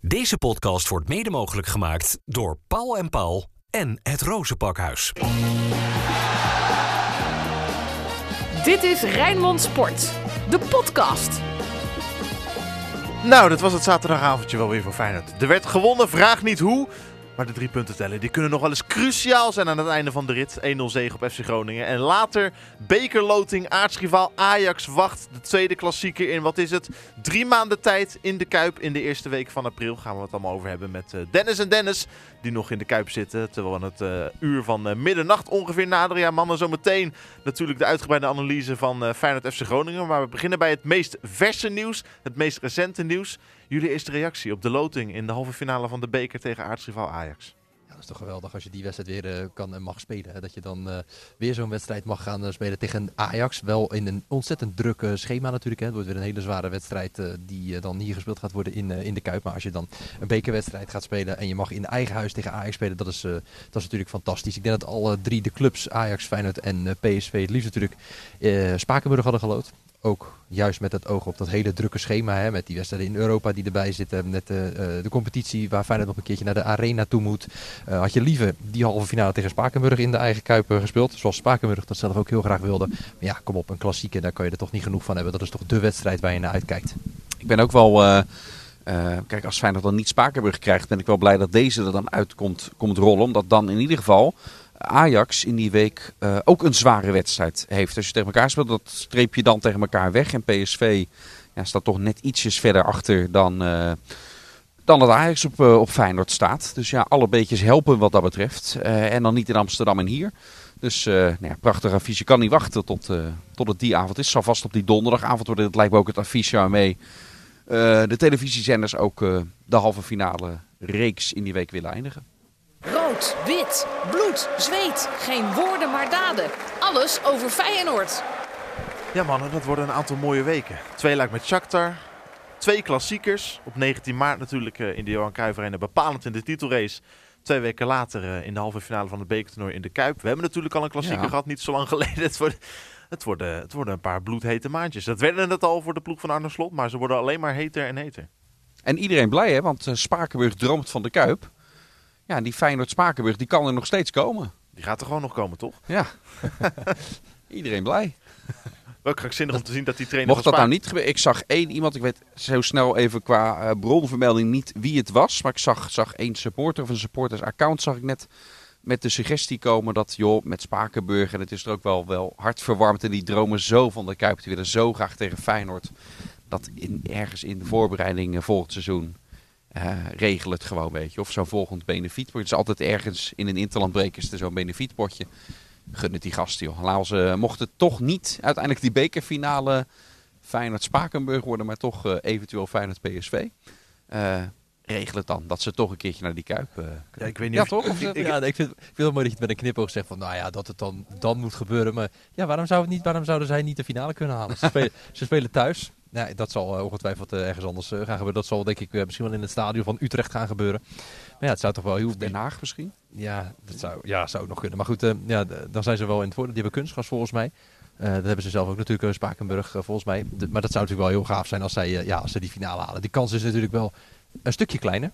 Deze podcast wordt mede mogelijk gemaakt door Paul en Paul en het Rozenpakhuis. Dit is Rijnmond Sport, de podcast. Nou, dat was het zaterdagavondje wel weer voor Feyenoord. Er werd gewonnen, vraag niet hoe. Maar de drie punten tellen, die kunnen nog wel eens cruciaal zijn aan het einde van de rit. 1-0 zege op FC Groningen. En later bekerloting, aartsrivaal Ajax wacht de tweede klassieker in. Wat is het? Drie maanden tijd in de Kuip in de eerste week van april. Gaan we het allemaal over hebben met uh, Dennis en Dennis. Die nog in de Kuip zitten. Terwijl we het uh, uur van uh, middernacht ongeveer naderen. Mannen, zometeen natuurlijk de uitgebreide analyse van uh, Feyenoord FC Groningen. Maar we beginnen bij het meest verse nieuws. Het meest recente nieuws. Jullie eerste reactie op de loting in de halve finale van de beker tegen aartsrivaal Ajax. Ja, dat is toch geweldig als je die wedstrijd weer uh, kan en mag spelen. Hè? Dat je dan uh, weer zo'n wedstrijd mag gaan uh, spelen tegen Ajax. Wel in een ontzettend druk schema natuurlijk. Hè? Het wordt weer een hele zware wedstrijd die dan hier gespeeld gaat worden in, in de Kuip. Maar als je dan een bekerwedstrijd gaat spelen en je mag in eigen huis tegen Ajax spelen, dat is, dat is natuurlijk fantastisch. Ik denk dat alle drie de clubs, Ajax, Feyenoord en PSV, het liefst natuurlijk Spakenburg hadden gelood ook juist met het oog op dat hele drukke schema. Hè, met die wedstrijden in Europa die erbij zitten. Met de, uh, de competitie waar Feyenoord nog een keertje naar de arena toe moet. Uh, had je liever die halve finale tegen Spakenburg in de eigen Kuip gespeeld. Zoals Spakenburg dat zelf ook heel graag wilde. Maar ja, kom op, een klassieke, daar kan je er toch niet genoeg van hebben. Dat is toch de wedstrijd waar je naar uitkijkt. Ik ben ook wel... Kijk, als Feyenoord dan niet Spakenburg krijgt, ben ik wel blij dat deze er dan uitkomt komt rollen. Omdat dan in ieder geval Ajax in die week uh, ook een zware wedstrijd heeft. Als je tegen elkaar speelt, dat streep je dan tegen elkaar weg. En PSV ja, staat toch net ietsjes verder achter dan, uh, dan dat Ajax op, uh, op Feyenoord staat. Dus ja, alle beetjes helpen wat dat betreft. en dan niet in Amsterdam en hier. Dus nou ja, prachtig affiche. kan niet wachten tot, tot het die avond is. Zal vast op die donderdagavond worden. Dat lijkt me ook het affiche waarmee de televisiezenders ook de halve finale reeks in die week willen eindigen. Rood, wit, bloed, zweet. Geen woorden maar daden. Alles over Feyenoord. Ja mannen, dat worden een aantal mooie weken. Twee lijkt met Shakhtar. Twee klassiekers. Op 19 maart natuurlijk in de Johan Cruijff Arena. Bepalend in de titelrace. Twee weken later in de halve finale van het bekertoernooi in de Kuip. We hebben natuurlijk al een klassieker ja. gehad, niet zo lang geleden. Het worden, het, worden, het worden een paar bloedhete maandjes. Dat werden het al voor de ploeg van Arne Slot, maar ze worden alleen maar heter en heter. En iedereen blij hè, want Spakenburg droomt van de Kuip. Ja, die Feyenoord Spakenburg, die kan er nog steeds komen. Die gaat er gewoon nog komen, toch? Ja. Iedereen blij. Wel krankzinnig om te zien dat die trainer Mocht dat nou niet gebeuren? Ik zag één iemand, ik weet zo snel even qua uh, bronvermelding niet wie het was. Maar ik zag, zag één supporter of een supporters account zag ik net met de suggestie komen dat, joh, met Spakenburg, en het is er ook wel, wel hartverwarmd. En die dromen zo van de Kuip, die willen zo graag tegen Feyenoord. Dat in, ergens in de voorbereiding volgend seizoen uh, regel het gewoon, weet je. Of zo'n volgend benefietpotje. Het is altijd ergens in een interlandbreker is er zo'n benefietpotje. Gun het die gasten, joh. Laat ze, mocht het toch niet uiteindelijk die bekerfinale Feyenoord-Spakenburg worden, maar toch uh, eventueel Feyenoord-PSV. Uh, regel het dan, dat ze toch een keertje naar die Kuip uh, ja, ik weet niet ja, of, toch? Of, ik, ja, ik, vind, ik vind het mooi dat je het met een knipoog zegt van, nou ja, dat het dan, dan moet gebeuren. Maar ja, waarom, zou het niet, waarom zouden zij niet de finale kunnen halen? Ze spelen, ze spelen thuis. Nee, dat zal uh, ongetwijfeld uh, ergens anders uh, gaan gebeuren. Dat zal denk ik misschien wel in het stadion van Utrecht gaan gebeuren. Maar ja, het zou toch wel heel... Den Haag misschien? Ja, dat zou, ja, zou ook nog kunnen. Maar goed, ja, dan zijn ze wel in het voordeel. Die hebben kunstgas volgens mij. dat hebben ze zelf ook natuurlijk, Spakenburg volgens mij. De, maar dat zou natuurlijk wel heel gaaf zijn als, zij, ja, als ze die finale halen. Die kans is natuurlijk wel een stukje kleiner.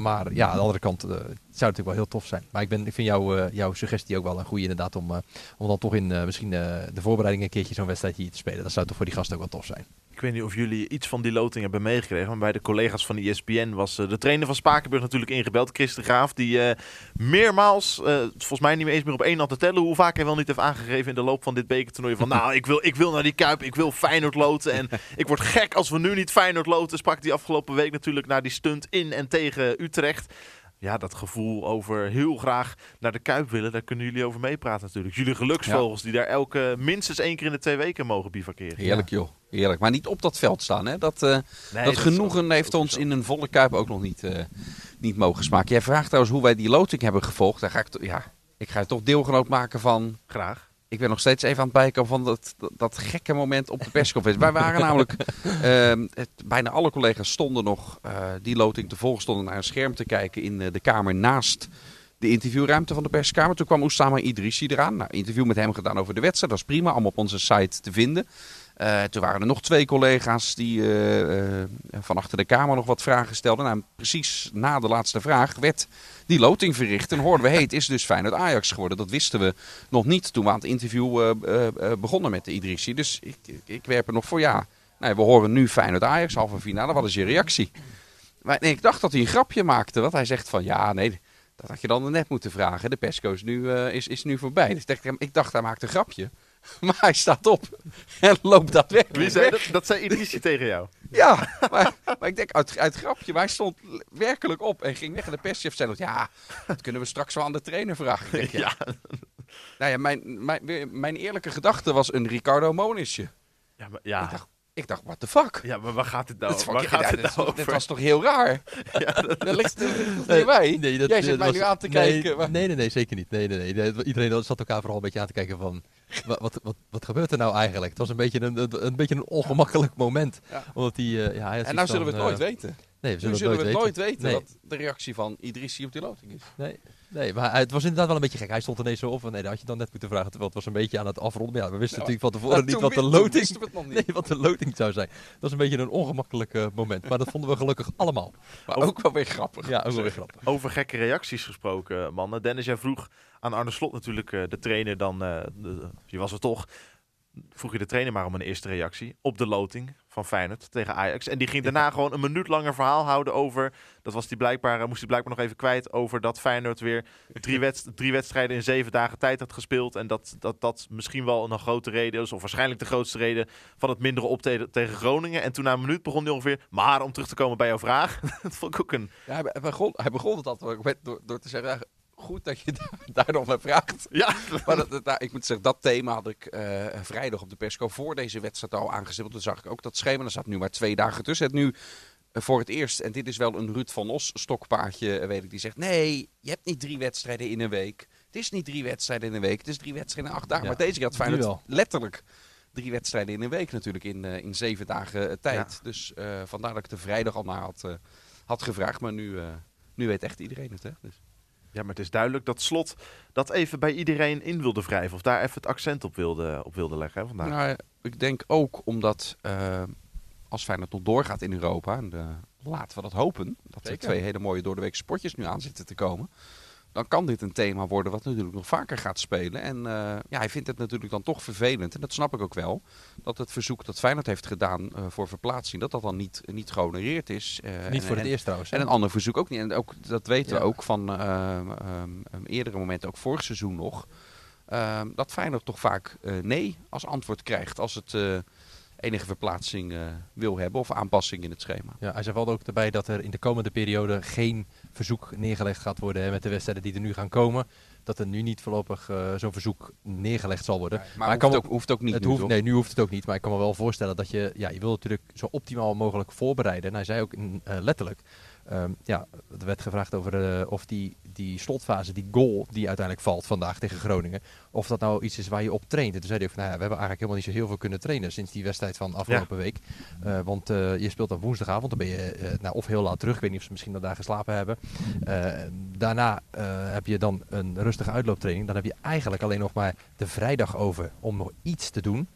Maar ja, aan de andere kant uh, het zou natuurlijk wel heel tof zijn. Maar ik, ben, ik vind jou, uh, jouw suggestie ook wel een goede inderdaad om, uh, om dan toch in misschien de voorbereiding een keertje zo'n wedstrijd hier te spelen. Dat zou toch voor die gasten ook wel tof zijn. Ik weet niet of jullie iets van die loting hebben meegekregen. Maar bij de collega's van de ESPN was uh, de trainer van Spakenburg natuurlijk ingebeld. Chris de Graaf. Die uh, meermaals, uh, volgens mij niet meer eens meer op één hand te tellen. Hoe vaak hij wel niet heeft aangegeven in de loop van dit bekertoernooi. Van nou, ik wil, ik wil naar die Kuip. Ik wil Feyenoord loten. En ik word gek als we nu niet Feyenoord loten. Sprak die afgelopen week natuurlijk naar die stunt in en tegen Utrecht ja, dat gevoel over heel graag naar de Kuip willen, daar kunnen jullie over meepraten natuurlijk. Jullie geluksvogels ja. die daar elke minstens één keer in de twee weken mogen bivakeren. Heerlijk joh, heerlijk. Maar niet op dat veld staan. Hè? Dat, uh, nee, dat, dat genoegen heeft ons zo. in een volle Kuip ook nog niet, uh, niet mogen smaken. Jij vraagt trouwens hoe wij die loting hebben gevolgd. Daar ga ik, ja, ik ga je toch deelgenoot maken van... Graag. Ik ben nog steeds even aan het bijkomen van dat, dat, dat gekke moment op de persconferentie. Wij waren namelijk, uh, het, bijna alle collega's stonden nog uh, die loting te volgen, stonden naar een scherm te kijken in uh, de kamer naast de interviewruimte van de perskamer. Toen kwam Oussama Idrissi eraan. Nou, interview met hem gedaan over de wedstrijd, dat is prima, allemaal op onze site te vinden. Eh, toen waren er nog twee collega's die eh, eh, van achter de kamer nog wat vragen stelden. Nou, precies na de laatste vraag werd die loting verricht. En hoorden we, hey, het is dus Feyenoord Ajax geworden. Dat wisten we nog niet toen we aan het interview begonnen met de Idrissi. Dus ik, ik, werp er nog voor ja. We horen nu Feyenoord Ajax, halve finale. Wat is je reactie? Maar nee, ik dacht dat hij een grapje maakte. Want hij zegt van ja, nee, dat had je dan net moeten vragen. De pesco is nu, is, is nu voorbij. Dus ik dacht, ik dacht hij maakte een grapje. Maar hij staat op en loopt daadwerkelijk Wie zei weg. dat? Dat zei Idrissi tegen jou. Ja, maar, maar ik denk uit, uit grapje. Maar hij stond werkelijk op en ging weg. En de perschef zei nog, ja, dat kunnen we straks wel aan de trainer vragen. Denk, ja. Nou ja, mijn, mijn, mijn eerlijke gedachte was een Ricardo Monisje. Ja, maar, Ik ja. dacht, ik dacht, what the fuck? ja, maar waar gaat het nou, Dat, waar ja, gaat het nou over? was toch heel raar? dat ligt er ligt niet bij. Nee, dat- Jij zit dat mij was- nu aan te nee, kijken. maar- Nee, nee, nee, zeker niet. Nee, nee, nee. Iedereen zat elkaar vooral een beetje aan te kijken van... Wat, wat, wat, wat gebeurt er nou eigenlijk? Het was een beetje een, een, een beetje een ongemakkelijk moment. Ja. Omdat die, eh, ja, hij En nou zullen we het nooit weten. Nee, we Nu zullen, zullen we het nooit weten wat de reactie van Idrissi op die loting is. Nee, nee, maar het was inderdaad wel een beetje gek. Hij stond ineens zo op nee, dat had je dan net moeten vragen. Terwijl het was een beetje aan het afronden. Maar ja, we wisten natuurlijk van tevoren niet wat de loting... Nee, wat de loting zou zijn. Dat was een beetje een ongemakkelijk moment. Maar dat vonden we gelukkig allemaal. Maar ook wel weer grappig. Ja, ook wel weer grappig. Over gekke reacties gesproken, mannen. Dennis, jij vroeg aan Arne Slot natuurlijk eh, de trainer dan, de- je was er toch, vroeg je de trainer maar om een eerste reactie op de loting van Feyenoord tegen Ajax. En die ging daarna gewoon een minuut langer verhaal houden over, dat was die blijkbaar, eh, moest hij blijkbaar nog even kwijt, over dat Feyenoord weer drie, wedst- drie wedstrijden in zeven dagen tijd had gespeeld. En dat dat, dat misschien wel een grote reden is, of waarschijnlijk de grootste reden van het mindere optreden tegen Groningen. En toen na een minuut begon hij ongeveer, maar om terug te komen bij jouw vraag, dat vond ik ook een... Ja, hij, begon, hij begon het altijd met- door, door te zeggen, goed dat je daar, daar nog naar vraagt. Ja, Maar dat, dat- ik moet zeggen, dat thema had ik eh, vrijdag op de persco voor deze wedstrijd al aangestippeld. Toen zag ik ook dat schema. Er staat nu maar twee dagen tussen. Het nu eh, voor het eerst, en dit is wel een Ruud van Os stokpaardje, eh, weet ik, die zegt: Nee, je hebt niet drie wedstrijden in een week. Het is niet drie wedstrijden in een week. Het is drie wedstrijden in acht dagen. Ja, maar deze keer had Feyenoord letterlijk drie wedstrijden in een week natuurlijk in, in zeven dagen tijd. Ja. Dus vandaar dat ik de vrijdag al naar had, had gevraagd. Maar nu, nu weet echt iedereen het. Hè? Dus. Ja, maar het is duidelijk dat Slot dat even bij iedereen in wilde wrijven. Of daar even het accent op wilde, op wilde leggen hè, vandaag. Nou, ik denk ook omdat eh, als Feyenoord nog doorgaat in Europa, en eh, laten we dat hopen, dat er twee hele mooie doordeweekse sportjes nu aan zitten te komen, dan kan dit een thema worden wat natuurlijk nog vaker gaat spelen. En eh, ja, hij vindt het natuurlijk dan toch vervelend, en dat snap ik ook wel, dat het verzoek dat Feyenoord heeft gedaan eh, voor verplaatsing, dat dat dan niet, niet gehonoreerd is. Eh, Niet en- voor het en- eerst trouwens. hè? en een ander verzoek ook niet. En ook, dat weten we ook van ehm, eerdere momenten, ook vorig seizoen nog. ehm, dat Feyenoord toch vaak nee als antwoord krijgt als het enige verplaatsing wil hebben of aanpassing in het schema. Ja, hij zei wel ook erbij dat er in de komende periode geen verzoek neergelegd gaat worden hè, met de wedstrijden die er nu gaan komen. Dat er nu niet voorlopig eh, zo'n verzoek neergelegd zal worden. Maar, ik kan hoeft, me- ook, hoeft ook niet het nu, hoeft, toch? nee, nu hoeft het ook niet. Maar ik kan me wel voorstellen dat je, ja, je wil natuurlijk zo optimaal mogelijk voorbereiden. En hij zei ook mm, eh, letterlijk, ehm, ja, er werd gevraagd over eh, of die, die slotfase, die goal die uiteindelijk valt vandaag tegen Groningen, of dat nou iets is waar je op traint. En toen zei hij ook van, nou ja, we hebben eigenlijk helemaal niet zo heel veel kunnen trainen sinds die wedstrijd van afgelopen week. Eh, want eh, je speelt op woensdagavond, dan ben je nou, of heel laat terug. Ik weet niet of ze misschien nog daar geslapen hebben. Daarna heb je dan een rustige uitlooptraining. Dan heb je eigenlijk alleen nog maar de vrijdag over om nog iets te doen.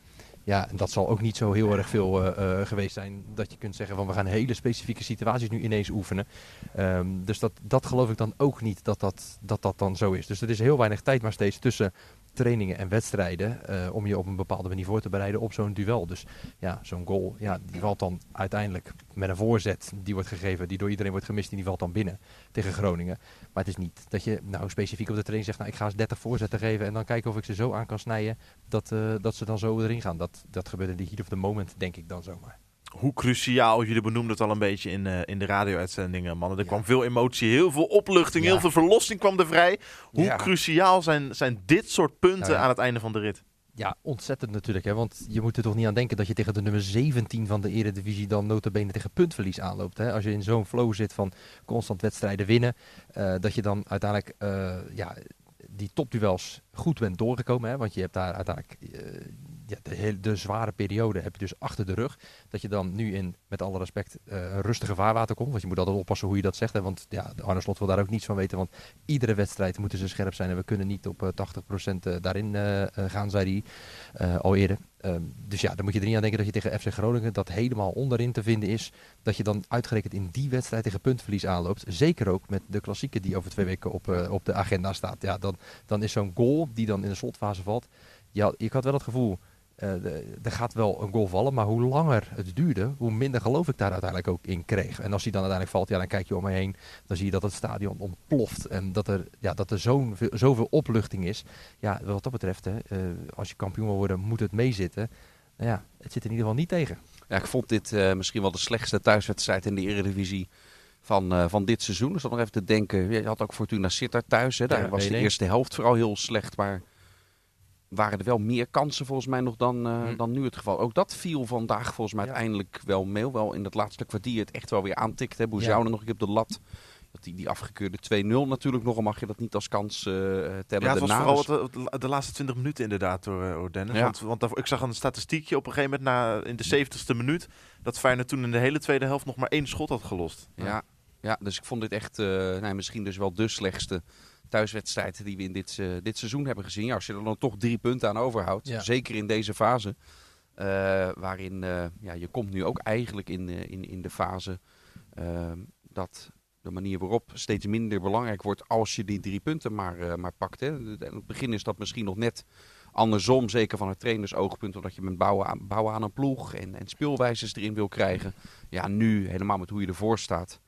Ja, en dat zal ook niet zo heel erg veel eh, eh, geweest zijn dat je kunt zeggen van we gaan hele specifieke situaties nu ineens oefenen. Ehm, dus dat, dat geloof ik dan ook niet dat dat, dat dat dan zo is. Dus er is heel weinig tijd maar steeds tussen trainingen en wedstrijden eh, om je op een bepaalde manier voor te bereiden op zo'n duel. Dus ja, zo'n goal, ja, die valt dan uiteindelijk met een voorzet die wordt gegeven, die door iedereen wordt gemist, en die valt dan binnen tegen Groningen. Maar het is niet dat je nou specifiek op de training zegt, nou ik ga eens 30 voorzetten geven en dan kijken of ik ze zo aan kan snijden dat, eh, dat ze dan zo erin gaan. Dat, dat gebeurt in de heat of the moment, denk ik dan zomaar. Hoe cruciaal, jullie benoemden het al een beetje in, eh, in de radio-uitzendingen, mannen. Er Ja. kwam veel emotie, heel veel opluchting, Ja. heel veel verlossing kwam er vrij. Hoe Ja. cruciaal zijn, zijn dit soort punten Nou aan het einde van de rit? Ja, ontzettend natuurlijk. Hè? Want je moet er toch niet aan denken dat je tegen de nummer 17 van de Eredivisie dan notabene tegen puntverlies aanloopt. Hè? Als je in zo'n flow zit van constant wedstrijden winnen, eh, dat je dan uiteindelijk eh, ja, die topduels goed bent doorgekomen. Hè? Want je hebt daar uiteindelijk ja, de, hele, de zware periode heb je dus achter de rug. Dat je dan nu in, met alle respect, een rustige vaarwater komt. Want je moet altijd oppassen hoe je dat zegt. Hè, want ja, Arne Slot wil daar ook niets van weten. Want iedere wedstrijd moeten ze scherp zijn. En we kunnen niet op eh, 80% eh, daarin eh, eh, gaan, zei hij al eerder. Ehm, dus ja, dan moet je er niet aan denken dat je tegen FC Groningen dat helemaal onderin te vinden is. Dat je dan uitgerekend in die wedstrijd tegen puntverlies aanloopt. Zeker ook met de klassieke die over twee weken op, op de agenda staat. Ja, dan, dan is zo'n goal die dan in de slotfase valt. Ja, ik had wel het gevoel, er gaat wel een goal vallen. Maar hoe langer het duurde, hoe minder geloof ik daar uiteindelijk ook in kreeg. En als die dan uiteindelijk valt, ja, dan kijk je om me heen. Dan zie je dat het stadion ontploft. En dat er, ja, dat er zo'n, veel- zoveel opluchting is. Ja, wat dat betreft, hè, eh, als je kampioen wil worden, moet het meezitten. Nou ja, het zit in ieder geval niet tegen. Ja, ik vond dit eh, misschien wel de slechtste thuiswedstrijd in de Eredivisie van, eh, van dit seizoen. Dus dan nog even te denken. Je had ook Fortuna Sittard thuis. Hè. Daar Ja, was de 1-1. eerste helft vooral heel slecht. Maar waren er wel meer kansen volgens mij nog dan, eh, Hm. dan nu het geval. Ook dat viel vandaag volgens mij Ja. uiteindelijk wel mee. Wel in dat laatste kwartier het echt wel weer aantikt. hè. Nog een op de lat. Dat die, die afgekeurde 2-0 natuurlijk nog. al mag je dat niet als kans eh, tellen. Ja, het was vooral Dus- het, het- de laatste 20 minuten inderdaad door, eh, door Dennis. Ja. Want, want ik zag een statistiekje op een gegeven moment na, in de 70ste minuut... dat Feyenoord toen in de hele tweede helft nog maar één schot had gelost. Ja, ja, dus ik vond dit echt eh, misschien dus wel de slechtste thuiswedstrijd die we in dit, eh, dit seizoen hebben gezien. Ja, als je er dan toch drie punten aan overhoudt, Ja. zeker in deze fase. eh, waarin eh, ja, je komt nu ook eigenlijk in, in, in de fase eh, dat de manier waarop steeds minder belangrijk wordt als je die drie punten maar, maar pakt. Hè. In het begin is dat misschien nog net andersom, zeker van het trainersoogpunt, omdat je bent bouwen aan, bouwen aan een ploeg en, en speelwijzes erin wil krijgen. Ja, nu helemaal met hoe je ervoor staat.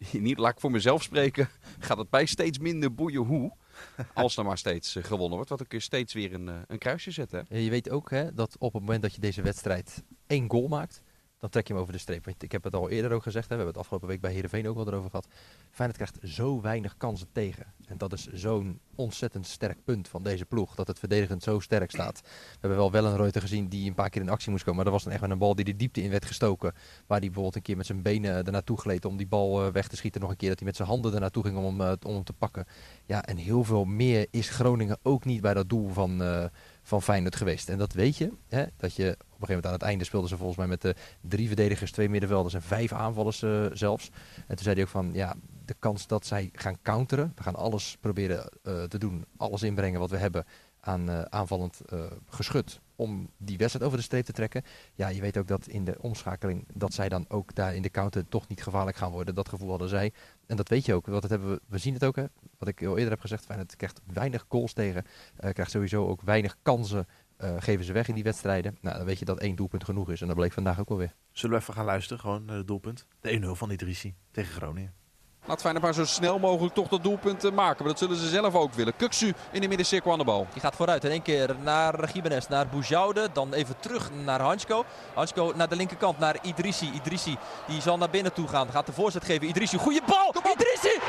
Niet, laat ik voor mezelf spreken, gaat het mij steeds minder boeien hoe. Als er maar steeds eh, gewonnen wordt, want je steeds weer een, eh, een kruisje zetten. hè. Je weet ook hè, dat op het moment dat je deze wedstrijd één goal maakt, dan trek je hem over de streep. Want ik heb het al eerder ook gezegd, hè, we hebben het afgelopen week bij Heerenveen ook wel erover gehad. Feyenoord krijgt zo weinig kansen tegen. En dat is zo'n ontzettend sterk punt van deze ploeg, dat het verdedigend zo sterk staat. We hebben wel wel een Reuter gezien die een paar keer in actie moest komen, maar dat was dan echt met een bal die de diepte in werd gestoken. Waar hij bijvoorbeeld een keer met zijn benen er naartoe gleed om die bal eh, weg te schieten. Nog een keer dat hij met zijn handen er naartoe ging om hem, eh, om te pakken. Ja, en heel veel meer is Groningen ook niet bij dat doel van, eh, van Feyenoord geweest. En dat weet je, hè, dat je een gegeven moment aan het einde speelden ze volgens mij met de drie verdedigers, twee middenvelders en vijf aanvallers eh, zelfs. En toen zei hij ook van, ja, de kans dat zij gaan counteren, we gaan alles proberen eh, te doen, alles inbrengen wat we hebben aan eh, aanvallend geschut om die wedstrijd over de streep te trekken. Ja, je weet ook dat in de omschakeling dat zij dan ook daar in de counter toch niet gevaarlijk gaan worden. Dat gevoel hadden zij. En dat weet je ook, want dat hebben we, we zien het ook. Hè. Wat ik al eerder heb gezegd, Feyenoord krijgt weinig goals tegen. eh, krijgt sowieso ook weinig kansen, eh, geven ze weg in die wedstrijden. Nou, dan weet je dat één doelpunt genoeg is. En dat bleek vandaag ook wel weer. Zullen we even gaan luisteren, gewoon naar het doelpunt? De 1-0 van Idrissi tegen Groningen. Laat Feyenoord maar zo snel mogelijk toch dat doelpunt eh, maken. Maar dat zullen ze zelf ook willen. Kuksu in de middencirkel aan de bal. Die gaat vooruit in één keer naar Gimenez, naar Boujoude. Dan even terug naar Hansko. Hansko naar de linkerkant, naar Idrissi. Idrissi die zal naar binnen toe gaan. Gaat de voorzet geven. Idrissi, goede bal! Idrissi! Ja,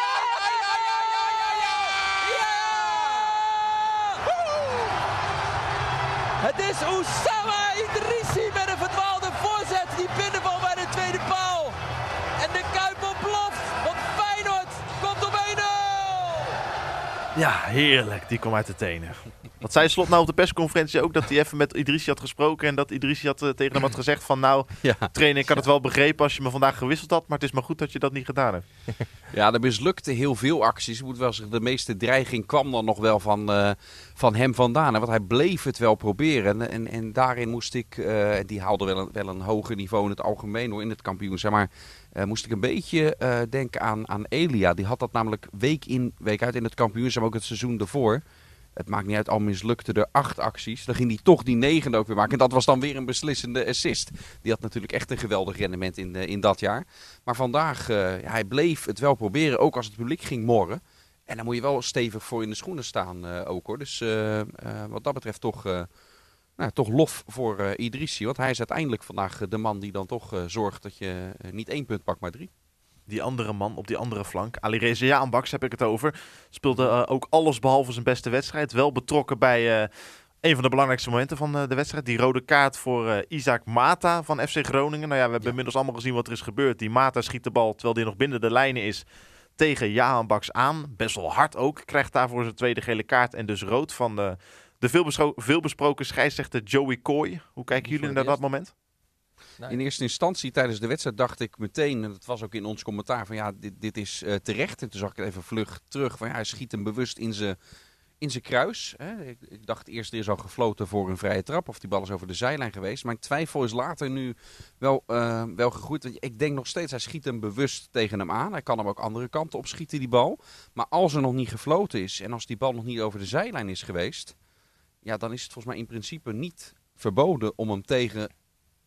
ja, ja, ja, ja, ja, ja! Het is Oussama Idrissi met een verdwaalde voorzet. Die binnenval bij de tweede paal. En de Kuip ontploft. Want Feyenoord komt op 1-0. Ja, heerlijk. Die kwam uit de tenen. Wat zei Slot nou op de persconferentie ook? Dat hij even met Idrissi had gesproken. En dat Idrissi had, eh, tegen hem had gezegd van... Nou, Ja. trainer, ik had het wel begrepen als je me vandaag gewisseld had. Maar het is maar goed dat je dat niet gedaan hebt. Ja, er mislukte heel veel acties. Ik moet wel zeggen, de meeste dreiging kwam dan nog wel van, eh, van hem vandaan. Want hij bleef het wel proberen. En, en, en daarin moest ik, eh, die haalde wel een, wel een hoger niveau in het algemeen hoor, in het kampioenschap. Maar moest ik een beetje denken aan, aan Elia. Die had dat namelijk week in, week uit in het kampioenschap, maar ook het seizoen daarvoor. Het maakt niet uit, al mislukte er acht acties. Dan ging hij toch die negende ook weer maken. En dat was dan weer een beslissende assist. Die had natuurlijk echt een geweldig rendement in, eh, in dat jaar. Maar vandaag, eh, hij bleef het wel proberen, ook als het publiek ging morren. En daar moet je wel stevig voor in de schoenen staan eh, ook hoor. Dus wat dat betreft toch, nou, toch lof voor Idrissi. Want hij is uiteindelijk vandaag de man die dan toch zorgt dat je niet één punt pakt, maar drie. Die andere man op die andere flank, Ali Reza Jaanbaks heb ik het over. Speelde eh, ook alles behalve zijn beste wedstrijd. Wel betrokken bij eh, een van de belangrijkste momenten van eh, de wedstrijd. Die rode kaart voor Isaac Mata van FC Groningen. Nou ja, we hebben Ja. inmiddels allemaal gezien wat er is gebeurd. Die Mata schiet de bal terwijl die nog binnen de lijnen is tegen Jaanbaks aan. Best wel hard ook. Krijgt daarvoor zijn tweede gele kaart en dus rood van de, De veelbesproken, scheidsrechter Joey Coy. Hoe kijken jullie naar dat moment? In eerste instantie tijdens de wedstrijd dacht ik meteen, en dat was ook in ons commentaar, van ja, dit, dit is eh, terecht. En toen zag ik het even vlug terug, van ja, hij schiet hem bewust in zijn in zijn kruis. Hè. Ik, dacht eerst er is al gefloten voor een vrije trap of die bal is over de zijlijn geweest. Mijn twijfel is later nu wel, eh, wel gegroeid. Ik denk nog steeds, hij schiet hem bewust tegen hem aan. Hij kan hem ook andere kanten op schieten, die bal. Maar als er nog niet gefloten is en als die bal nog niet over de zijlijn is geweest, ja, dan is het volgens mij in principe niet verboden om hem tegen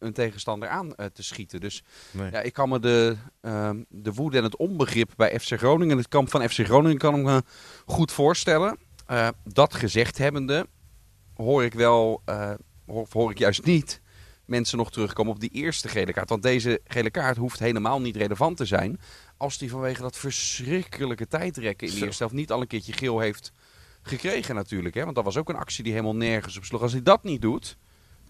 een tegenstander aan eh, te schieten. Dus Nee. ja, ik kan me de, ehm, de woede en het onbegrip bij FC Groningen, het kamp van FC Groningen, kan ik me goed voorstellen. Eh, dat gezegd hebbende, hoor ik wel, eh, hoor, of hoor ik juist niet mensen nog terugkomen op die eerste gele kaart. Want deze gele kaart hoeft helemaal niet relevant te zijn. Als die vanwege dat verschrikkelijke tijdrekken in de Zo. eerste helft niet al een keertje geel heeft gekregen natuurlijk. Hè? Want dat was ook een actie die helemaal nergens op sloeg. Als hij dat niet doet,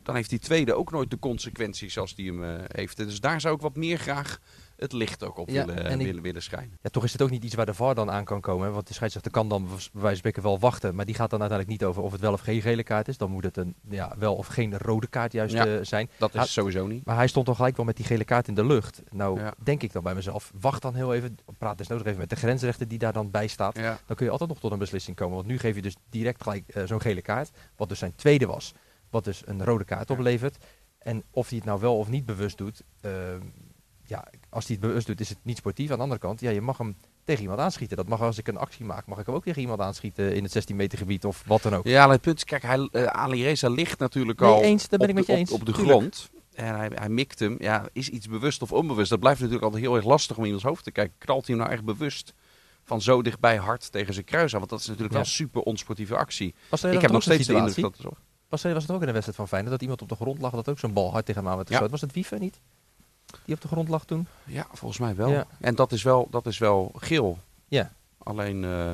dan heeft die tweede ook nooit de consequenties als die hem eh, heeft. Dus daar zou ik wat meer graag het licht ook op Ja, willen, willen, willen schijnen. Ja, toch is het ook niet iets waar de VAR dan aan kan komen. hè, Want de scheidsrechter kan dan bij wijze van spreken wel wachten. Maar die gaat dan uiteindelijk niet over of het wel of geen gele kaart is. Dan moet het een ja, wel of geen rode kaart juist Ja. eh, zijn. Dat is sowieso niet. Maar hij stond dan gelijk wel met die gele kaart in de lucht. Nou, Ja. denk ik dan bij mezelf, wacht dan heel even. Praat desnoods even met de grensrechter die daar dan bij staat. Dan kun je altijd nog tot een beslissing komen. Want nu geef je dus direct gelijk eh, zo'n gele kaart. Wat dus zijn tweede was. Wat dus een rode kaart oplevert. En of hij het nou wel of niet bewust doet. eh, ja, als hij het bewust doet, is het niet sportief. Aan de andere kant, ja, je mag hem tegen iemand aanschieten. Dat mag als ik een actie maak, mag ik hem ook tegen iemand aanschieten in het 16 meter gebied of wat dan ook. Ja, het punt is, kijk, hij, eh, Ali Reza ligt natuurlijk Nee, al eens, daar ben op, ik met de, je op- eens. op de Tuurlijk. grond. En hij, hij mikt hem. Ja, is iets bewust of onbewust? Dat blijft natuurlijk altijd heel erg lastig om in ons hoofd te kijken. Knalt hij hem nou echt bewust van zo dichtbij hard tegen zijn kruis aan? Want dat is natuurlijk Ja. wel een super onsportieve actie. Ik heb nog steeds de indruk dat het zo... Was, was het ook in een wedstrijd van Feyenoord dat iemand op de grond lag dat ook zo'n bal hard tegen hem aan werd Ja. Was het Wiever niet? Die op de grond lag toen? Ja, volgens mij wel. Ja. En dat is wel, dat is wel geel. Ja. Alleen eh,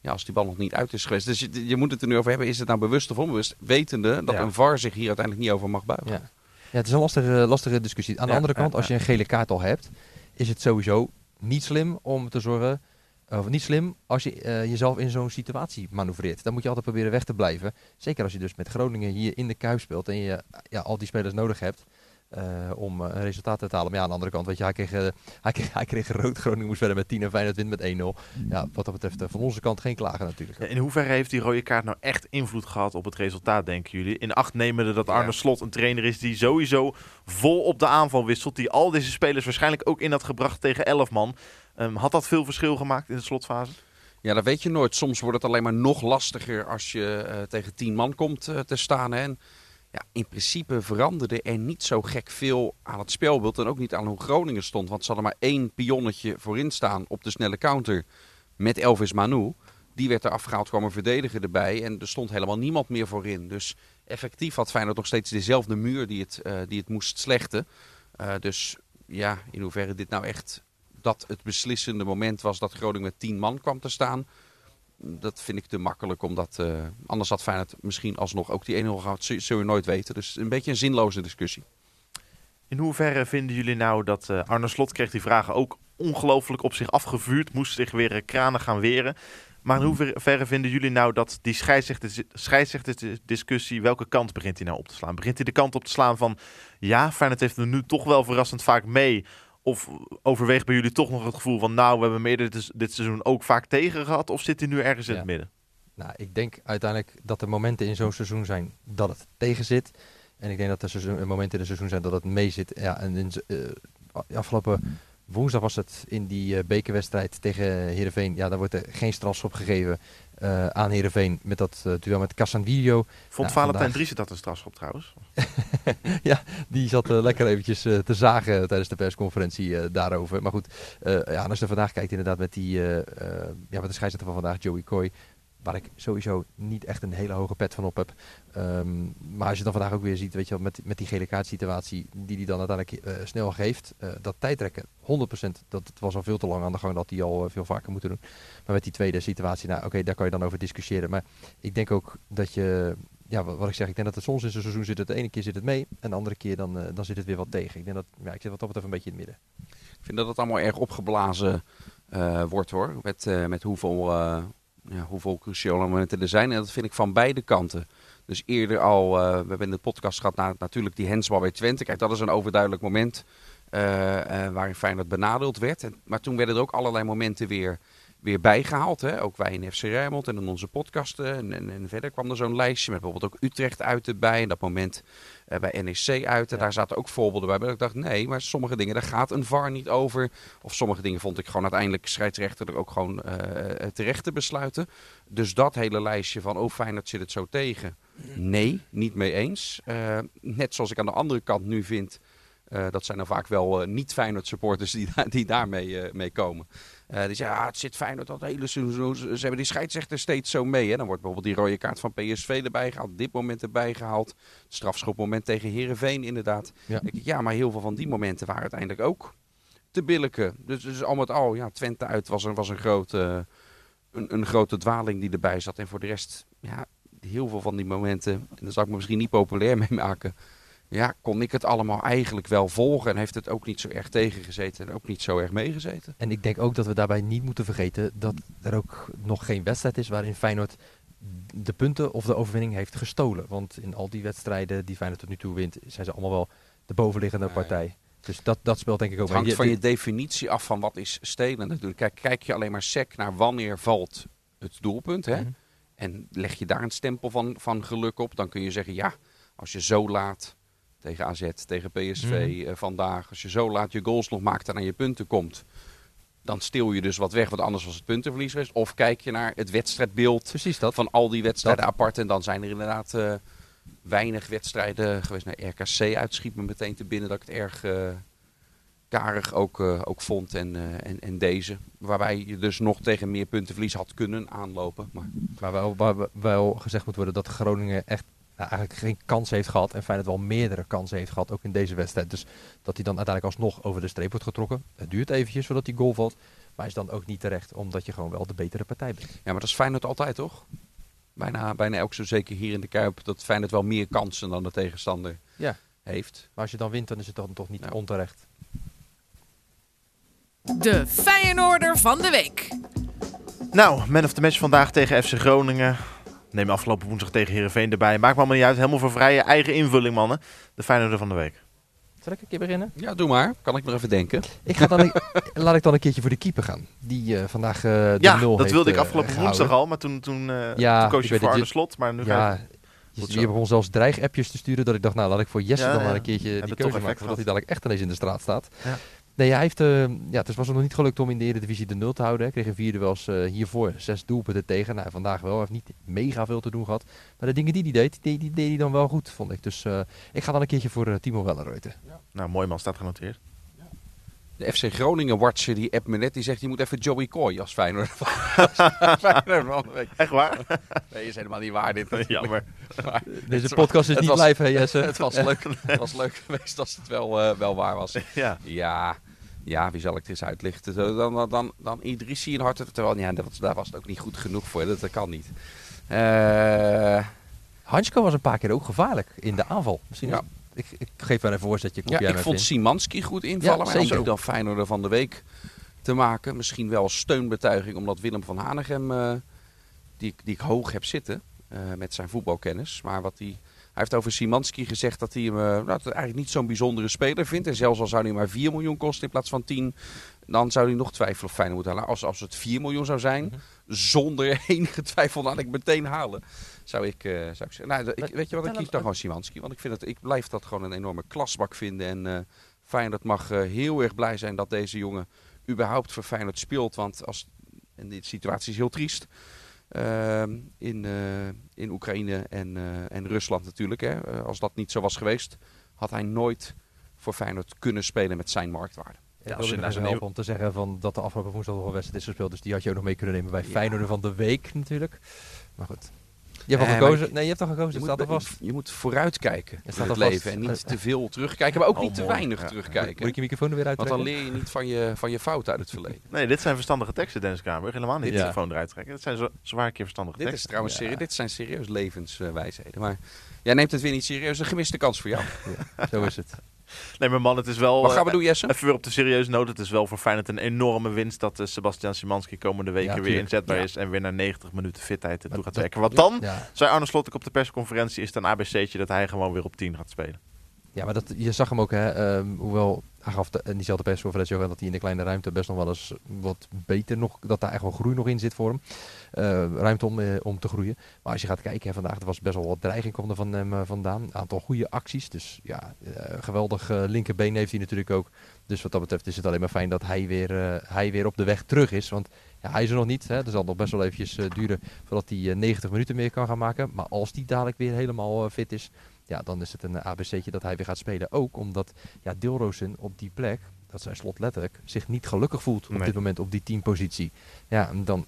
ja, als die bal nog niet uit is geweest. Dus je, je moet het er nu over hebben. Is het nou bewust of onbewust? Wetende dat Ja. een VAR zich hier uiteindelijk niet over mag buigen. Ja. ja, het is een lastige, lastige discussie. Aan de andere kant, als je een gele kaart al hebt, is het sowieso niet slim om te zorgen. Of niet slim als je eh, jezelf in zo'n situatie manoeuvreert. Dan moet je altijd proberen weg te blijven. Zeker als je dus met Groningen hier in de Kuip speelt en je ja, al die spelers nodig hebt eh, om eh, een resultaat te halen. Maar ja, aan de andere kant, weet je, hij kreeg, eh, hij kreeg, hij kreeg rood. Groningen moest verder met 10 en Feyenoord wint met 1-0. Ja, wat dat betreft eh, van onze kant geen klagen natuurlijk. In hoeverre heeft die rode kaart nou echt invloed gehad op het resultaat, denken jullie? In acht nemende dat Arne Ja. Slot een trainer is die sowieso vol op de aanval wisselt. Die al deze spelers waarschijnlijk ook in had gebracht tegen 11 man. Ehm, had dat veel verschil gemaakt in de slotfase? Ja, dat weet je nooit. Soms wordt het alleen maar nog lastiger als je eh, tegen tien man komt eh, te staan. En ja, in principe veranderde er niet zo gek veel aan het spelbeeld. En ook niet aan hoe Groningen stond. Want ze hadden maar één pionnetje voorin staan op de snelle counter met Elvis Manu. Die werd er afgehaald, kwam een verdediger erbij. En er stond helemaal niemand meer voorin. Dus effectief had Feyenoord nog steeds dezelfde muur die het, eh, die het moest slechten. Dus ja, in hoeverre dit nou echt dat het beslissende moment was dat Groningen met 10 man kwam te staan. Dat vind ik te makkelijk, omdat eh, anders had Feyenoord misschien alsnog ook die 1-0 gehad. Zul- Zullen we nooit weten. Dus een beetje een zinloze discussie. In hoeverre vinden jullie nou dat eh, Arne Slot kreeg die vragen ook ongelooflijk op zich afgevuurd, moest zich weer eh, kranen gaan weren. Maar in hoeverre vinden jullie nou dat die scheidsrechtersdiscussie, welke kant begint hij nou op te slaan? Begint hij de kant op te slaan van, ja, Feyenoord heeft er nu toch wel verrassend vaak mee? Of overweegt bij jullie toch nog het gevoel van, nou, we hebben hem eerder dit, dit seizoen ook vaak tegen gehad? Of zit hij nu ergens in Ja. het midden? Nou, ik denk uiteindelijk dat er momenten in zo'n seizoen zijn dat het tegen zit. En ik denk dat er seizoen, momenten in een seizoen zijn dat het mee zit. Ja, en in, eh, afgelopen woensdag was het in die eh, bekerwedstrijd tegen Heerenveen. Ja, daar wordt er geen strafschop gegeven eh, aan Heerenveen met dat eh, duel met Cassanvillo. Vond Ja, Valentijn vandaag- Driessen dat een strafschop trouwens? Die zat lekker eventjes te zagen tijdens de persconferentie daarover. Maar goed, ja, als je er vandaag kijkt inderdaad met, die, ja, met de scheidsrechter van vandaag, Joey Coy. Waar ik sowieso niet echt een hele hoge pet van op heb. Ehm, maar als je dan vandaag ook weer ziet, weet je wel, met, met die gele kaartsituatie die hij dan uiteindelijk eh, snel geeft. eh, dat tijdrekken, 100%, dat het was al veel te lang aan de gang dat hij al eh, veel vaker moeten doen. Maar met die tweede situatie, nou oké, daar kan je dan over discussiëren. Maar ik denk ook dat je, ja, wat, ik zeg, ik denk dat het soms in zo'n seizoen zit het, de ene keer zit het mee en de andere keer dan, dan zit het weer wat tegen. Ik denk dat, ja, ik zit wat dat betreft een beetje in het midden. Ik vind dat het allemaal erg opgeblazen wordt hoor. Met, met hoeveel, ja, hoeveel cruciale momenten er zijn. En dat vind ik van beide kanten. Dus eerder al, eh, we hebben in de podcast gehad na, natuurlijk die hensbal bij Twente. Kijk, dat is een overduidelijk moment eh, eh, waarin Feyenoord benadeeld werd. En, maar toen werden er ook allerlei momenten weer, weer bijgehaald. Hè? Ook wij in FC Rijnmond en in onze podcasten. En, en, en verder kwam er zo'n lijstje met bijvoorbeeld ook Utrecht uit erbij. En dat moment eh, bij NEC uit. En daar zaten ook voorbeelden bij. Maar ik dacht, nee, maar sommige dingen, daar gaat een VAR niet over. Of sommige dingen vond ik gewoon uiteindelijk scheidsrechter er ook gewoon eh, terecht te besluiten. Dus dat hele lijstje van, oh Feyenoord zit het zo tegen. Nee, niet mee eens. Eh, net zoals ik aan de andere kant nu vind... eh, dat zijn dan vaak wel eh, niet Feyenoord supporters die, daar- die daarmee eh, mee komen. Eh die zeggen, ja, het zit Feyenoord dat hele seizoen. Ze hebben die scheidsrechter steeds zo mee. Hè. Dan wordt bijvoorbeeld die rode kaart van PSV erbij gehaald. Dit moment erbij gehaald. Het strafschopmoment tegen Herenveen inderdaad. Ik, ja, maar heel veel van die momenten waren uiteindelijk ook te billijken. Dus, dus al met al, ja, Twente uit was een, was een, grote, een, een grote dwaling die erbij zat. En voor de rest, ja, heel veel van die momenten, en daar zal ik me misschien niet populair mee maken. Ja, kon ik het allemaal eigenlijk wel volgen. En heeft het ook niet zo erg tegengezeten en ook niet zo erg meegezeten. En ik denk ook dat we daarbij niet moeten vergeten dat er ook nog geen wedstrijd is waarin Feyenoord de punten of de overwinning heeft gestolen. Want in al die wedstrijden die Feyenoord tot nu toe wint, zijn ze allemaal wel de bovenliggende Nee. partij. Dus dat, dat speelt denk ik ook Het hangt mee. van Je- je definitie af van wat is stelen natuurlijk. Kijk, kijk je alleen maar sec naar wanneer valt het doelpunt. Hè? Mhm. En leg je daar een stempel van, van geluk op, dan kun je zeggen ja, als je zo laat tegen AZ, tegen PSV Mhm. eh, vandaag, als je zo laat je goals nog maakt en aan je punten komt, dan stil je dus wat weg, want anders was het puntenverlies geweest. Of kijk je naar het wedstrijdbeeld Precies dat. van al die wedstrijden Dat. apart en dan zijn er inderdaad eh, weinig wedstrijden geweest. Naar RKC uitschiet me meteen te binnen dat ik het erg eh, karig ook, ook vond en, en, en deze. Waarbij je dus nog tegen meer puntenverlies had kunnen aanlopen. Maar Maar wel, waar wel gezegd moet worden dat Groningen echt nou, eigenlijk geen kans heeft gehad. En Feyenoord wel meerdere kansen heeft gehad, ook in deze wedstrijd. Dus dat hij dan uiteindelijk alsnog over de streep wordt getrokken. Het duurt eventjes voordat die goal valt. Maar is dan ook niet terecht, omdat je gewoon wel de betere partij bent. Ja, maar dat is Feyenoord altijd, toch? Bijna, bijna elk zo zeker hier in de Kuip. Dat Feyenoord wel meer kansen dan de tegenstander Ja. heeft. Maar als je dan wint, dan is het dan toch niet Ja. onterecht. De Feyenoorder van de week. Nou, man of the match vandaag tegen FC Groningen. Neem afgelopen woensdag tegen Heerenveen erbij. Maakt me allemaal niet uit. Helemaal voor vrije eigen invulling, mannen. De Feyenoorder van de week. Zal ik een keer beginnen? Ja, doe maar. Kan ik nog even denken. Ik ga dan een- laat ik dan een keertje voor de keeper gaan. Die eh, vandaag eh de Ja, nul dat heeft, wilde ik eh, afgelopen woensdag al. Maar toen, toen, eh Ja, toen koos je voor het, Arne Slot. Maar nu ga Ja, je... je, je begon zelfs dreigappjes te sturen dat ik dacht, nou laat ik voor Jesse Ja, dan maar ja. een keertje Hebben die keuze maken voordat hij dadelijk echt ineens in de straat staat. Nee, hij heeft, eh, ja, het was hem nog niet gelukt om in de Eredivisie de nul te houden. Hij kreeg in vierde wel eens eh, hiervoor zes doelpunten tegen. Nou, vandaag wel. Hij heeft niet mega veel te doen gehad. Maar de dingen die hij deed, die, die deed hij dan wel goed, vond ik. Dus eh, ik ga dan een keertje voor eh, Timo Welleroyte. Nou, mooi man. Staat genoteerd. De FC Groningen watcher die app me net, die zegt je moet even Joey Coy als Feyenoord. Feyenoord van de week. Echt waar? Nee, is helemaal niet waar dit. Jammer. Maar Deze podcast is niet was- live, hè Jesse? Het was leuk, het was leuk geweest als het wel, eh, wel waar was. Ja. Ja, ja, wie zal ik het eens uitlichten? Dan, dan, dan, dan Idrissi Hart. Terwijl, ja, dat, daar was het ook niet goed genoeg voor. Dat, dat kan niet. Eh, Hansko was een paar keer ook gevaarlijk in de aanval. Misschien Ja. ik, ik geef wel een voorzetje. Ja, ik vond in. Simanski goed invallen. Ja, maar ook dan Feyenoorder van de week te maken. Misschien wel steunbetuiging omdat Willem van Hanegem, eh, die, ik- die ik hoog heb zitten eh, met zijn voetbalkennis. Maar wat hij heeft over Simanski gezegd dat hij hem eh, nou, dat hij eigenlijk niet zo'n bijzondere speler vindt. En zelfs al zou hij maar 4 miljoen kosten in plaats van 10, dan zou hij nog twijfelen of Feyenoord moet halen. Als, als het 4 miljoen zou zijn, Mhm. zonder enige twijfel, dan had ik meteen halen. Zou ik, eh, zou ik zeggen. Nou, ik, weet je wat, ik kies dan gewoon Simanski. Want ik, vind het, ik blijf dat gewoon een enorme klasbak vinden. En eh Feyenoord mag heel erg blij zijn dat deze jongen überhaupt voor Feyenoord speelt. Want als, en die situatie is heel triest. Ehm, in, eh, in Oekraïne en, eh, en Rusland natuurlijk. Hè. Eh, als dat niet zo was geweest, had hij nooit voor Feyenoord kunnen spelen met zijn marktwaarde. Ja, als je als naar je zo'n helpen om te zeggen van dat de afgelopen woensdag nog een wedstrijd is gespeeld. Dus die had je ook nog mee kunnen nemen bij Ja. Feyenoord van de week natuurlijk. Maar goed. Je hebt al Eh, gekozen. ik- nee, je hebt al gekozen. Je staat er moet, vast. je moet vooruitkijken in staat het vast. leven. En niet Eh, te veel terugkijken, maar ook Oh, niet te mooi. weinig Ja. terugkijken. Moet ik je microfoon er weer Want uittrekken? dan leer je niet van je, van je fout uit het verleden. Nee, dit zijn verstandige teksten, Dennis Kamer. Helemaal niet de telefoon eruit trekken. Dat zijn zo, zwaar keer verstandige Dit, is teksten. trouwens Ja. serie- dit zijn serieus levenswijsheden. Maar jij neemt het weer niet serieus. Een gemiste kans voor jou. Zo is het. Nee, maar man, het is wel... Wat gaan we eh, doen, Jesse? Even weer op de serieuze noot. Het is wel voor Feyenoord een enorme winst dat eh, Sebastian Simanski komende weken weer inzetbaar is. En weer naar 90 minuten fitheid toe gaat werken. Want dan, zei Arne Slot ook op de persconferentie, is het een ABC'tje dat hij gewoon weer op 10 gaat spelen. ja, maar dat, je zag hem ook, hè, ehm, hoewel hij gaf de, in diezelfde ook aan dat hij in de kleine ruimte best nog wel eens wat beter nog, dat daar echt wel groei nog in zit voor hem. Eh, ruimte om, eh, om te groeien. Maar als je gaat kijken, hè, vandaag er was best wel wat dreiging kwam er van hem eh, vandaan. Een aantal goede acties. Dus ja, geweldig linkerbeen heeft hij natuurlijk ook. Dus wat dat betreft is het alleen maar fijn dat hij weer, hij weer op de weg terug is. Want ja, hij is er nog niet. Hè. Zal nog best wel eventjes duren voordat hij eh, 90 minuten meer kan gaan maken. Maar als hij dadelijk weer helemaal fit is, ja, dan is het een ABC'tje dat hij weer gaat spelen. Ook omdat ja, Dilrosun op die plek, dat zijn slot letterlijk, zich niet gelukkig voelt op Nee. dit moment op die teampositie. Ja, en dan,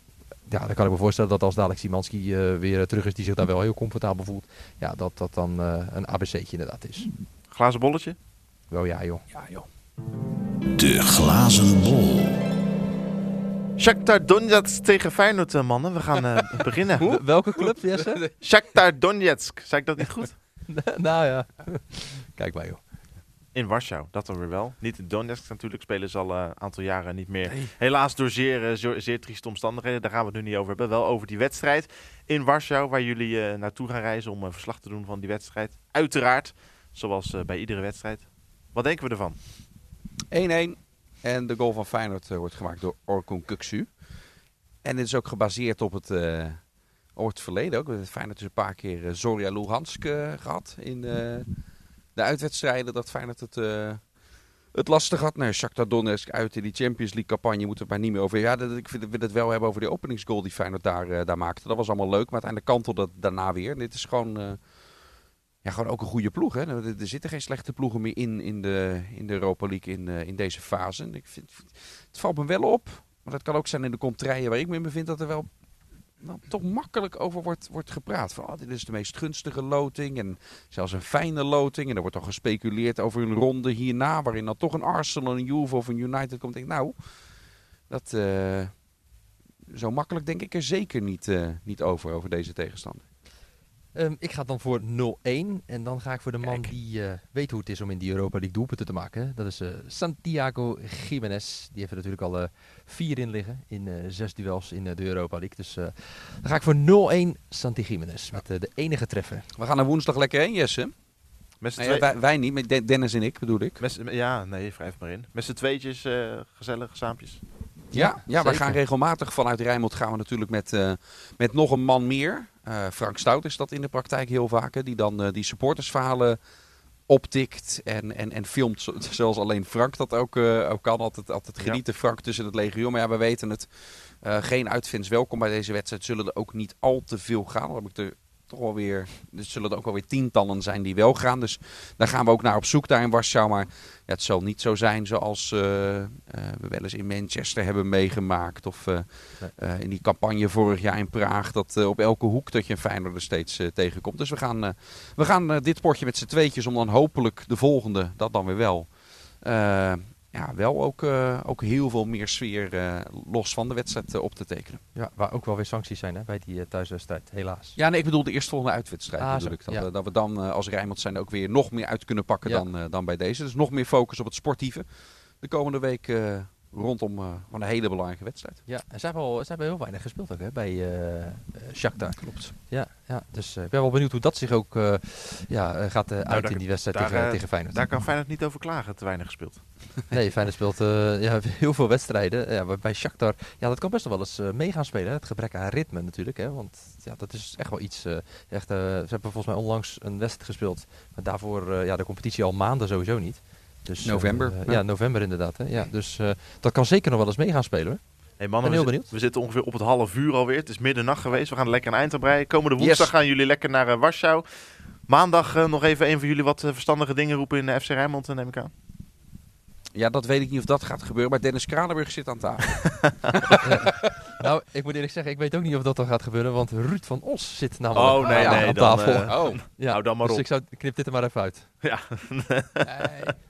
ja, dan kan ik me voorstellen dat als dadelijk Simanski eh, weer terug is, die zich daar wel heel comfortabel voelt, ja, dat dat dan eh, een ABC'tje inderdaad is. Glazen bolletje? Wel ja, joh. Ja, joh. De glazen bol. Shakhtar Donetsk tegen Feyenoord, eh, mannen. We gaan eh, beginnen. Welke club, Jesse? Shakhtar Donetsk. Zei ik dat niet goed? nou ja. Kijk maar, joh. In Warschau, dat dan weer wel. Niet in Donetsk natuurlijk, spelen ze al een aantal jaren niet meer. Helaas door zeer, eh, zeer, zeer trieste omstandigheden. Daar gaan we het nu niet over hebben. Wel over die wedstrijd in Warschau, waar jullie eh, naartoe gaan reizen om verslag te doen van die wedstrijd. Uiteraard, zoals eh, bij iedere wedstrijd. Wat denken we ervan? 1-1. En de goal van Feyenoord eh, wordt gemaakt door Orkun Kuksu. En dit is ook gebaseerd op het, eh, op het verleden ook. Feyenoord is een paar keer uh, Zorya Luhansk eh, gehad in eh, de uitwedstrijden. Dat Feyenoord het, eh, het lastig had. Nou, Shakhtar Donetsk uit in die Champions League campagne moeten we het maar niet meer over. Ja, dat, ik vind- wil het wel hebben over die openingsgoal die Feyenoord daar, eh, daar maakte. Dat was allemaal leuk, maar uiteindelijk kantelde het daarna weer. Dit is gewoon... eh, ja, gewoon ook een goede ploeg. Hè? Er, er zitten geen slechte ploegen meer in, in, de, in de Europa League in, eh, in deze fase. Ik vind, het valt me wel op. Maar dat kan ook zijn in de contraien waar ik me in bevind. Dat er wel nou, toch makkelijk over wordt, wordt gepraat. Van, oh, dit is de meest gunstige loting. En zelfs een fijne loting. En er wordt al gespeculeerd over een ronde hierna. Waarin dan toch een Arsenal, een Juve of een United komt. Ik denk, nou, dat... eh, zo makkelijk denk ik er zeker niet, eh, niet over, over deze tegenstander. Ehm, ik ga dan voor 0-1. En dan ga ik voor de man die eh, weet hoe het is om in die Europa League doelpunten te maken. Dat is eh, Santiago Jiménez. Die heeft er natuurlijk al eh, vier in liggen. In eh, zes duels in de Europa League. Dus eh, dan ga ik voor 0-1 Santi Jiménez. Met de enige treffer. We gaan er woensdag lekker heen, Jesse. Met z'n Nee, twee- wij, wij niet, met Den- Dennis en ik bedoel ik. met ja, nee, wrijf maar in. Met z'n tweetjes, eh, gezellig, saampjes. Ja, ja we zeker. gaan regelmatig vanuit Rijnmond gaan we natuurlijk met, eh, met nog een man meer. Eh, Frank Stout is dat in de praktijk heel vaak. hè, die dan eh, die supportersverhalen optikt en, en, en filmt. Zoals alleen Frank dat ook, eh, ook kan. Altijd, altijd Ja. genieten Frank tussen het legioen. Maar ja, we weten het. Geen uitvins welkom bij deze wedstrijd. Zullen er ook niet al te veel gaan. Dan heb ik er toch wel weer... Er zullen er ook wel weer tientallen zijn die wel gaan. Dus daar gaan we ook naar op zoek daar in Warschau. Maar ja, het zal niet zo zijn zoals eh, eh, we wel eens in Manchester hebben meegemaakt. Of eh, in die campagne vorig jaar in Praag. Dat op elke hoek dat je een Feyenoord er steeds tegenkomt. Dus we gaan, we gaan dit potje met z'n tweetjes om dan hopelijk de volgende, dat dan weer wel. Ja, wel ook, eh, ook heel veel meer sfeer eh, los van de wedstrijd eh, op te tekenen. Ja, waar ook wel weer sancties zijn hè, bij die thuiswedstrijd. Helaas. Ja, nee, ik bedoel de eerstvolgende uitwedstrijd Ah, natuurlijk. zo, Dat, ja. dat we dan als Rijnmond zijn ook weer nog meer uit kunnen pakken Ja. dan, dan bij deze. Dus nog meer focus op het sportieve. De komende week rondom eh, van een hele belangrijke wedstrijd. Ja, en ze hebben, al, ze hebben heel weinig gespeeld ook hè, bij eh eh, Shakhtar. Klopt. Ja, ja dus eh, ik ben wel benieuwd hoe dat zich ook eh, ja, eh, gaat eh, uit Nou, daar- in die wedstrijd daar, tegen, eh, tegen Feyenoord. Daar kan Feyenoord niet over klagen, te weinig gespeeld. Nee, Feyenoord speelt eh, ja, heel veel wedstrijden. Ja, maar bij Shakhtar, ja, dat kan best wel eens eh, mee gaan spelen. Hè? Het gebrek aan ritme natuurlijk. Hè? Want ja, dat is echt wel iets. eh, echt, eh, ze hebben volgens mij onlangs een wedstrijd gespeeld. Maar daarvoor eh, ja, de competitie al maanden sowieso niet. Dus, November, eh, ja. ja. november inderdaad. Hè? Ja, dus eh, dat kan zeker nog wel eens mee gaan spelen hoor. Hey mannen, Ben heel we, benieuwd. we zitten ongeveer op het half uur alweer. Het is middernacht geweest. We gaan lekker een eind aan breien. Komende woensdag Yes. gaan jullie lekker naar eh, Warschau. Maandag nog even een van jullie wat verstandige dingen roepen in de FC Rijnmond, neem ik aan. Ja, dat weet ik niet of dat gaat gebeuren. Maar Dennis Kranenburg zit aan tafel. Nou, ik moet eerlijk zeggen, ik weet ook niet of dat dan gaat gebeuren. Want Ruud van Os zit namelijk Oh, nee, aan, nee, aan dan, tafel. Oh, ja, hou dan maar dus op. ik zou, knip dit er maar even uit. Ja.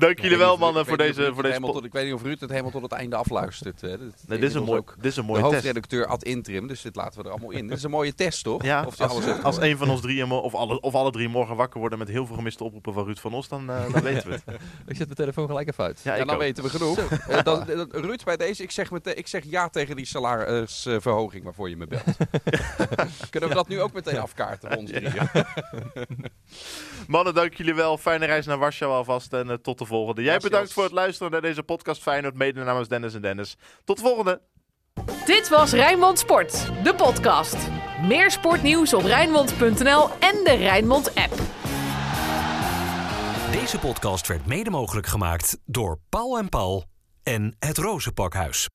Dank jullie wel, mannen, voor deze, voor deze tot- Ik weet niet of Ruud het helemaal tot het einde afluistert. Hè. Nee, dit is een, mooi, dit is een De mooie test. hoofdredacteur ad interim, dus dit laten we er allemaal in. Dit is een mooie test, toch? Ja, of die alles als, als een van ons drie, of alle, of alle drie morgen wakker worden met heel veel gemiste oproepen van Ruud van Os, dan, eh, dan weten we het. Ik zet mijn telefoon gelijk even uit. Ja, dan ook. weten we genoeg. Eh, dan, dan- Ruud, bij deze, ik zeg, meteen, ik zeg ja tegen die salarisverhoging waarvoor je me belt. Kunnen we dat nu ook meteen afkaarten ons drieën? Mannen, dank jullie wel. Fijne reis naar Warschau alvast en eh, tot de volgende. Jij Yes, bedankt yes. voor het luisteren naar deze podcast Feyenoord, mede namens Dennis en Dennis. Tot de volgende! Dit was Rijnmond Sport, de podcast. Meer sportnieuws op Rijnmond.nl en de Rijnmond app. Deze podcast werd mede mogelijk gemaakt door Paul en Paul en het Rozenpakhuis.